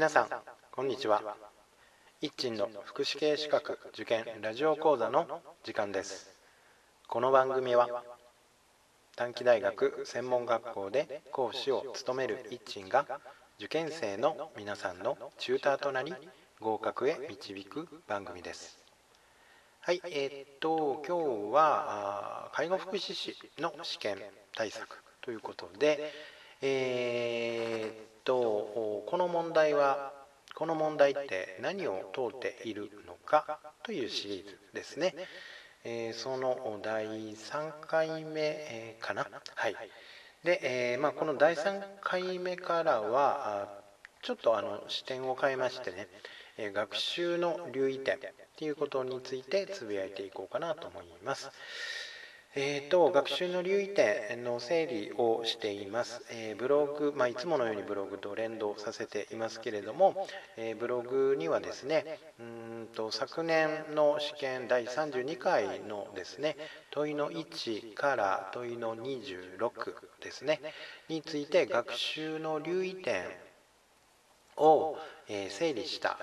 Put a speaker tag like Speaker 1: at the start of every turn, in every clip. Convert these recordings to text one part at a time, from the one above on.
Speaker 1: 皆さんこんにちは。一鎮の福祉系資格受験ラジオ講座の時間です。この番組は短期大学専門学校で講師を務める一鎮が受験生の皆さんのチューターとなり合格へ導く番組です。はいえー、っと今日は介護福祉士の試験対策ということでえー、っとこの問題はこの問題って何を問うているのかというシリーズですね、えー、その第3回目かな？はい。で、えー、まあ、この第3回目からはちょっとあの視点を変えましてね学習の留意点ということについてつぶやいていこうかなと思います。えーと、学習の留意点の整理をしています。えー、ブログ、まあ、いつものようにブログと連動させていますけれども、えー、ブログにはですねうんと昨年の試験第32回のですね問いの1から問いの26ですねについて学習の留意点を、えー、整理した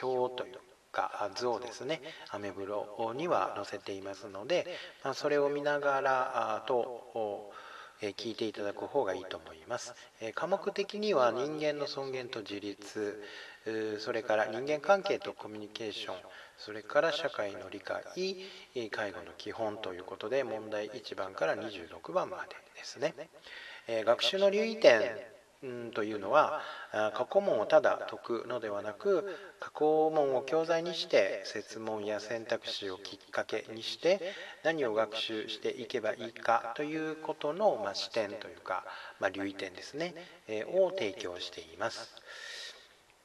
Speaker 1: 表というか図をですねアメブロには載せていますので、まあ、それを見ながらと聞いていただく方がいいと思います。科目的には人間の尊厳と自立それから人間関係とコミュニケーションそれから社会の理解介護の基本ということで問題1番から26番までですね。学習の留意点というのは過去問をただ解くのではなく過去問を教材にして設問や選択肢をきっかけにして何を学習していけばいいかということの、ま視点というか、ま、留意点ですね、えを提供しています。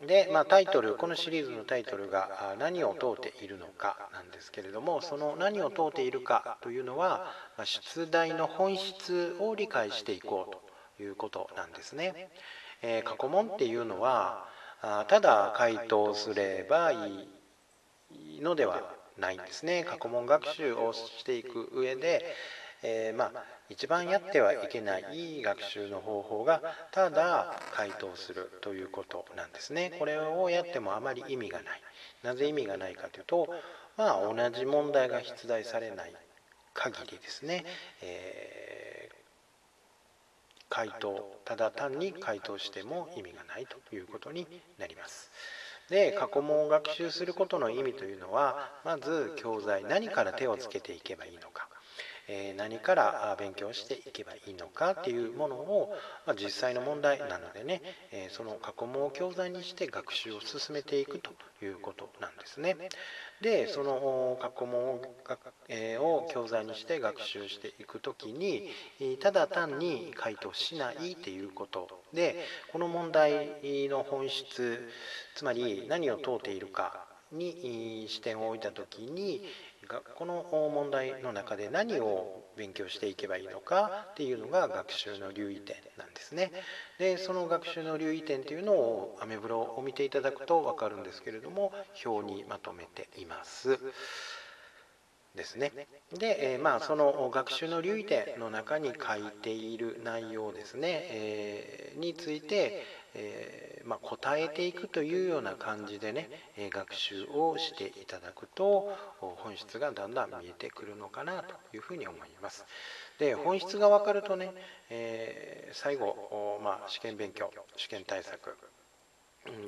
Speaker 1: で、まあ、タイトルこのシリーズのタイトルが「何を問うているのか」なんですけれどもその何を問うているかというのは出題の本質を理解していこうということなんですね。えー、過去問っていうのはただ回答すればいいのではないんですね。過去問学習をしていく上で、えー、まあ一番やってはいけない学習の方法がただ回答するということなんですね。これをやってもあまり意味がない。なぜ意味がないかというと、まあ、同じ問題が出題されない限りですね、えー回答ただ単に回答しても意味がないということになります。で過去問を学習することの意味というのはまず教材何から手をつけていけばいいのかえ何から勉強していけばいいのかっていうものを、ま実際の問題なのでね、えその過去問を教材にして学習を進めていくということなんですね。でその過去問を,、教材にして学習していく時にただ単に回答しないっていうことでこの問題の本質つまり何を問うているかに視点を置いた時に学校の問題の中で何を勉強していけばいいのかっていうのが学習の留意点なんですね。でその学習の留意点っていうのをアメブロを見ていただくと分かるんですけれども表にまとめています。ですね。で、え、まあその学習の留意点の中に書いている内容ですね、えー、について、えー、まあ、答えていくというような感じでね、え学習をしていただくと本質がだんだん見えてくるのかなというふうに思います。で本質が分かるとね、え最後、まあ、試験勉強試験対策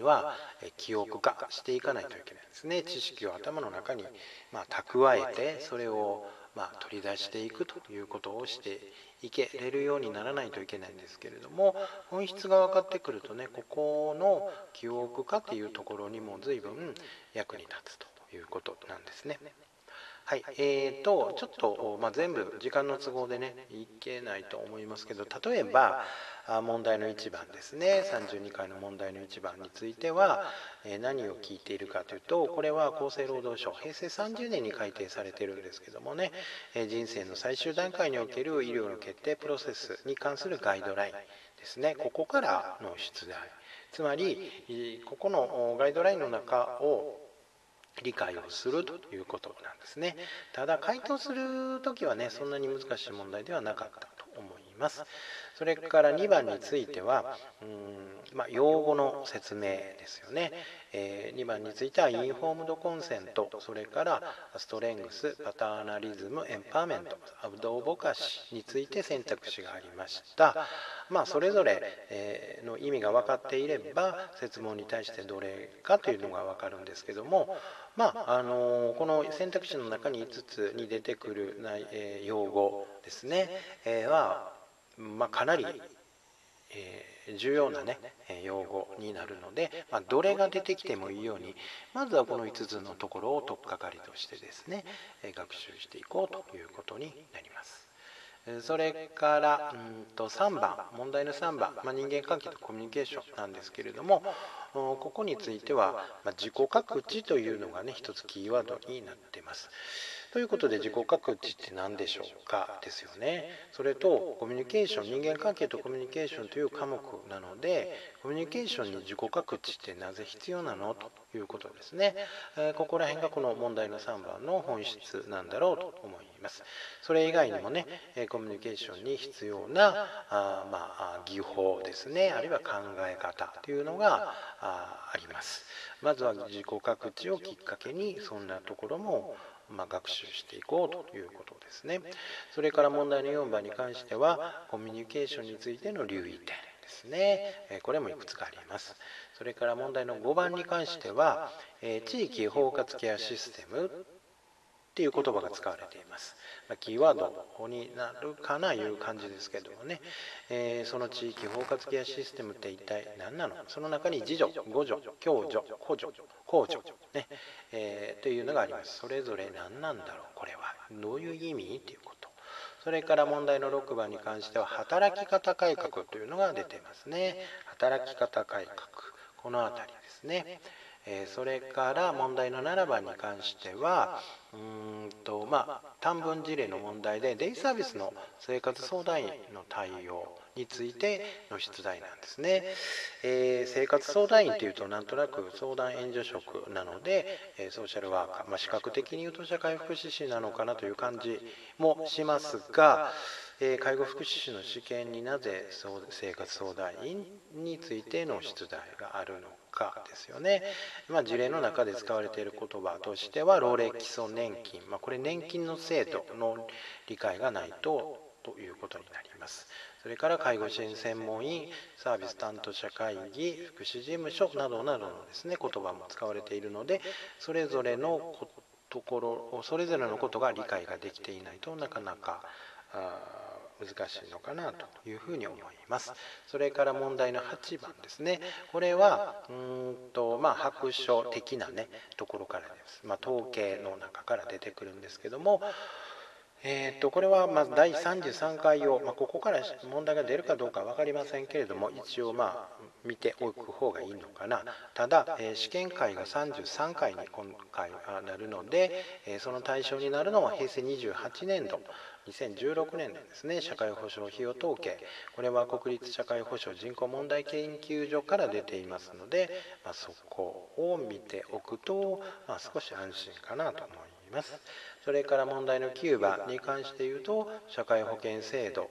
Speaker 1: は記憶化していかないといけないですね知識を頭の中にま蓄えてそれをま取り出していくということをしていけれるようにならないといけないんですけれども本質が分かってくるとねここの記憶化っていうところにも随分役に立つということなんですね。はい、えーと、ちょっと、まあ、全部時間の都合でねいけないと思いますけど例えば問題の1番ですね32回の問題の1番については、え何を聞いているかというとこれは厚生労働省平成30年に改定されてるんですけどもね、え人生の最終段階における医療の決定プロセスに関するガイドラインですねここからの出題。つまりここのガイドラインの中を理解をするということなんですね。ただ回答する時はねそんなに難しい問題ではなかった。ます。それから2番についてはうん、まあ、用語の説明ですよね、えー、2番についてはインフォームドコンセントそれからストレングスパターナリズムエンパーメントアブドーボカシについて選択肢がありました。まあそれぞれの意味が分かっていれば説問に対してどれかというのが分かるんですけどもまああのこの選択肢の中に5つに出てくる用語ですね、えは、まあ、かなり、え重要なね用語になるので、まあ、どれが出てきてもいいようにまずはこの5つのところを取っかかりとしてですね学習していこうということになります。それからうんと3番問題の3番、まあ、人間関係とコミュニケーションなんですけれどもここについては、まあ、自己各地というのがね一つキーワードになっています。ということで自己各地って何でしょうか？ですよね。それとコミュニケーション人間関係とコミュニケーションという科目なのでコミュニケーションに自己各地ってなぜ必要なの？ということですね。えここら辺がこの問題の3番の本質なんだろうと思います。それ以外にもねコミュニケーションに必要なあ、まあ、技法ですねあるいは考え方というのがあります。まずは自己各地をきっかけにそんなところもま、学習していこうということですね。それから問題の4番に関してはコミュニケーションについての留意点ですね。これもいくつかあります。それから問題の5番に関しては地域包括ケアシステムっていう言葉が使われています。まキーワードになるかないう感じですけどもね、えー、その地域包括ケアシステムって一体何なのその中に自助、互助、共助、補助、公助、ねえー、というのがあります。それぞれ何なんだろう？これは。どういう意味？っていうこと。それから問題の6番に関しては働き方改革というのが出ていますね。働き方改革。この辺りですね。えそれから問題の7番に関してはうんとまあ短文事例の問題でデイサービスの生活相談員の対応についての出題なんですね、えー、生活相談員というとなんとなく相談援助職なので、えソーシャルワーカー、まあ、視覚的に言うと社会福祉士なのかなという感じもしますがえ介護福祉士の試験になぜ生活相談員についての出題があるのかですよね、まあ、事例の中で使われている言葉としては老齢基礎年金、まあ、これ年金の制度の理解がないとということになります。それから介護支援専門員サービス担当者会議福祉事務所などなどのですね言葉も使われているのでそれぞれのところそれぞれのことが理解ができていないとなかなか難しいのかなというふうに思います。それから問題の8番ですね。これはうんとまあ白書的なねところからです。まあ、統計の中から出てくるんですけども。えー、とこれはま第33回を、まあ、ここから問題が出るかどうか分かりませんけれども一応まあ見ておく方がいいのかなただ、えー、試験会が33回に今回なるので、えー、その対象になるのは平成28年度2016年のですね社会保障費用統計これは国立社会保障人口問題研究所から出ていますので、まあ、そこを見ておくと、まあ、少し安心かなと思います。それから問題の9番に関して言うと社会保険制度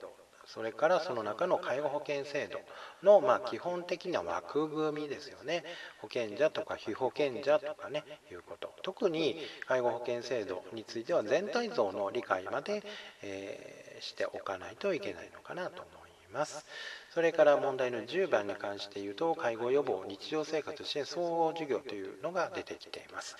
Speaker 1: それからその中の介護保険制度のま基本的な枠組みですよね。保険者とか被保険者とかねいうこと。特に介護保険制度については全体像の理解まで、えー、しておかないといけないのかなと思います。それから問題の10番に関して言うと介護予防日常生活支援総合事業というのが出てきています。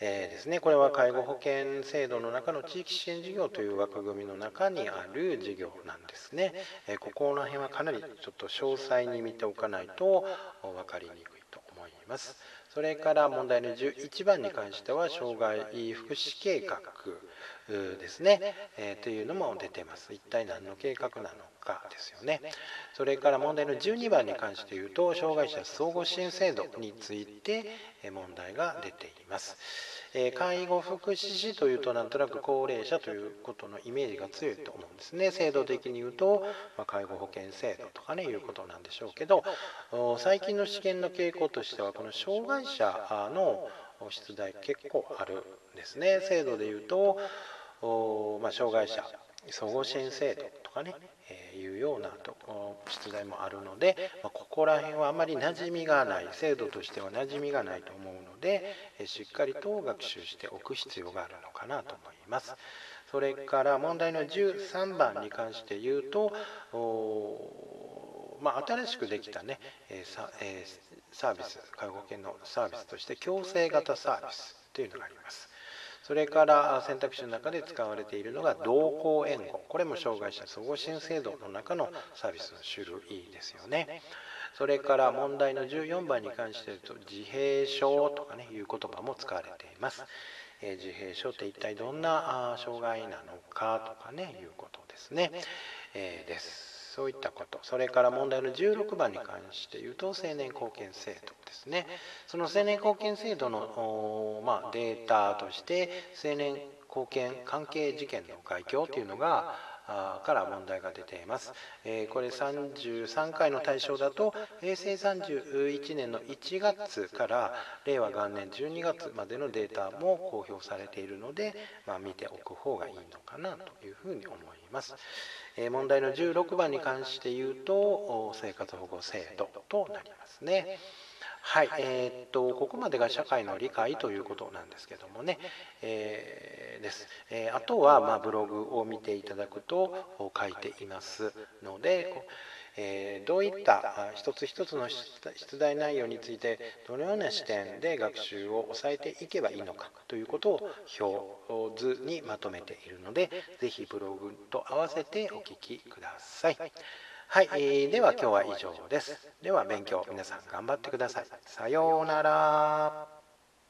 Speaker 1: えー、ですね、これは介護保険制度の中の地域支援事業という枠組みの中にある事業なんですね。えー、ここの辺はかなりちょっと詳細に見ておかないと分かりにくいと思います。それから問題の11番に関しては障害福祉計画ですね、えー、というのも出てます。一体何の計画なのかですよね。それから問題の12番に関して言うと障害者総合支援制度について問題が出ています。介護福祉士というとなんとなく高齢者ということのイメージが強いと思うんですね制度的に言うと、ま介護保険制度とかねいうことなんでしょうけど最近の試験の傾向としてはこの障害者の出題結構あるんですね制度で言うとまあ、障害者総合支援制度とかね、えー、いうようなと出題もあるので、まあ、ここら辺はあまり馴染みがない制度としては馴染みがないと思うので、え、しっかりと学習しておく必要があるのかなと思います。それから問題の13番に関して言うとまあ、新しくできたね、えーサえー、サービス介護保険のサービスとして強制型サービスというのがあります。それから選択肢の中で使われているのが同行援護。これも障害者総合支援制度の中のサービスの種類ですよね。それから問題の14番に関して言うと自閉症とかねいう言葉も使われています。え自閉症って一体どんな障害なのかとかねいうことですね、えー、です。そういったこと。それから問題の16番に関して言うと青年貢献制度ですね。その青年貢献制度の、まあ、データとして青年貢献関係事件の概況というのがから問題が出ています。これ33回の対象だと平成31年の1月から令和元年12月までのデータも公表されているので、まあ、見ておく方がいいのかなというふうに思います。問題の16番に関して言うと生活保護制度となりますね。はい、えー、っとここまでが社会の理解ということなんですけどもね、えー、です、えー、あとはまあブログを見ていただくと書いていますので、えどういった一つ一つの出題内容についてどのような視点で学習を抑えていけばいいのかということを表図にまとめているので是非ブログと合わせてお聞きください。はい、えー、では今日は以上です。では勉強皆さん頑張ってください。さようなら。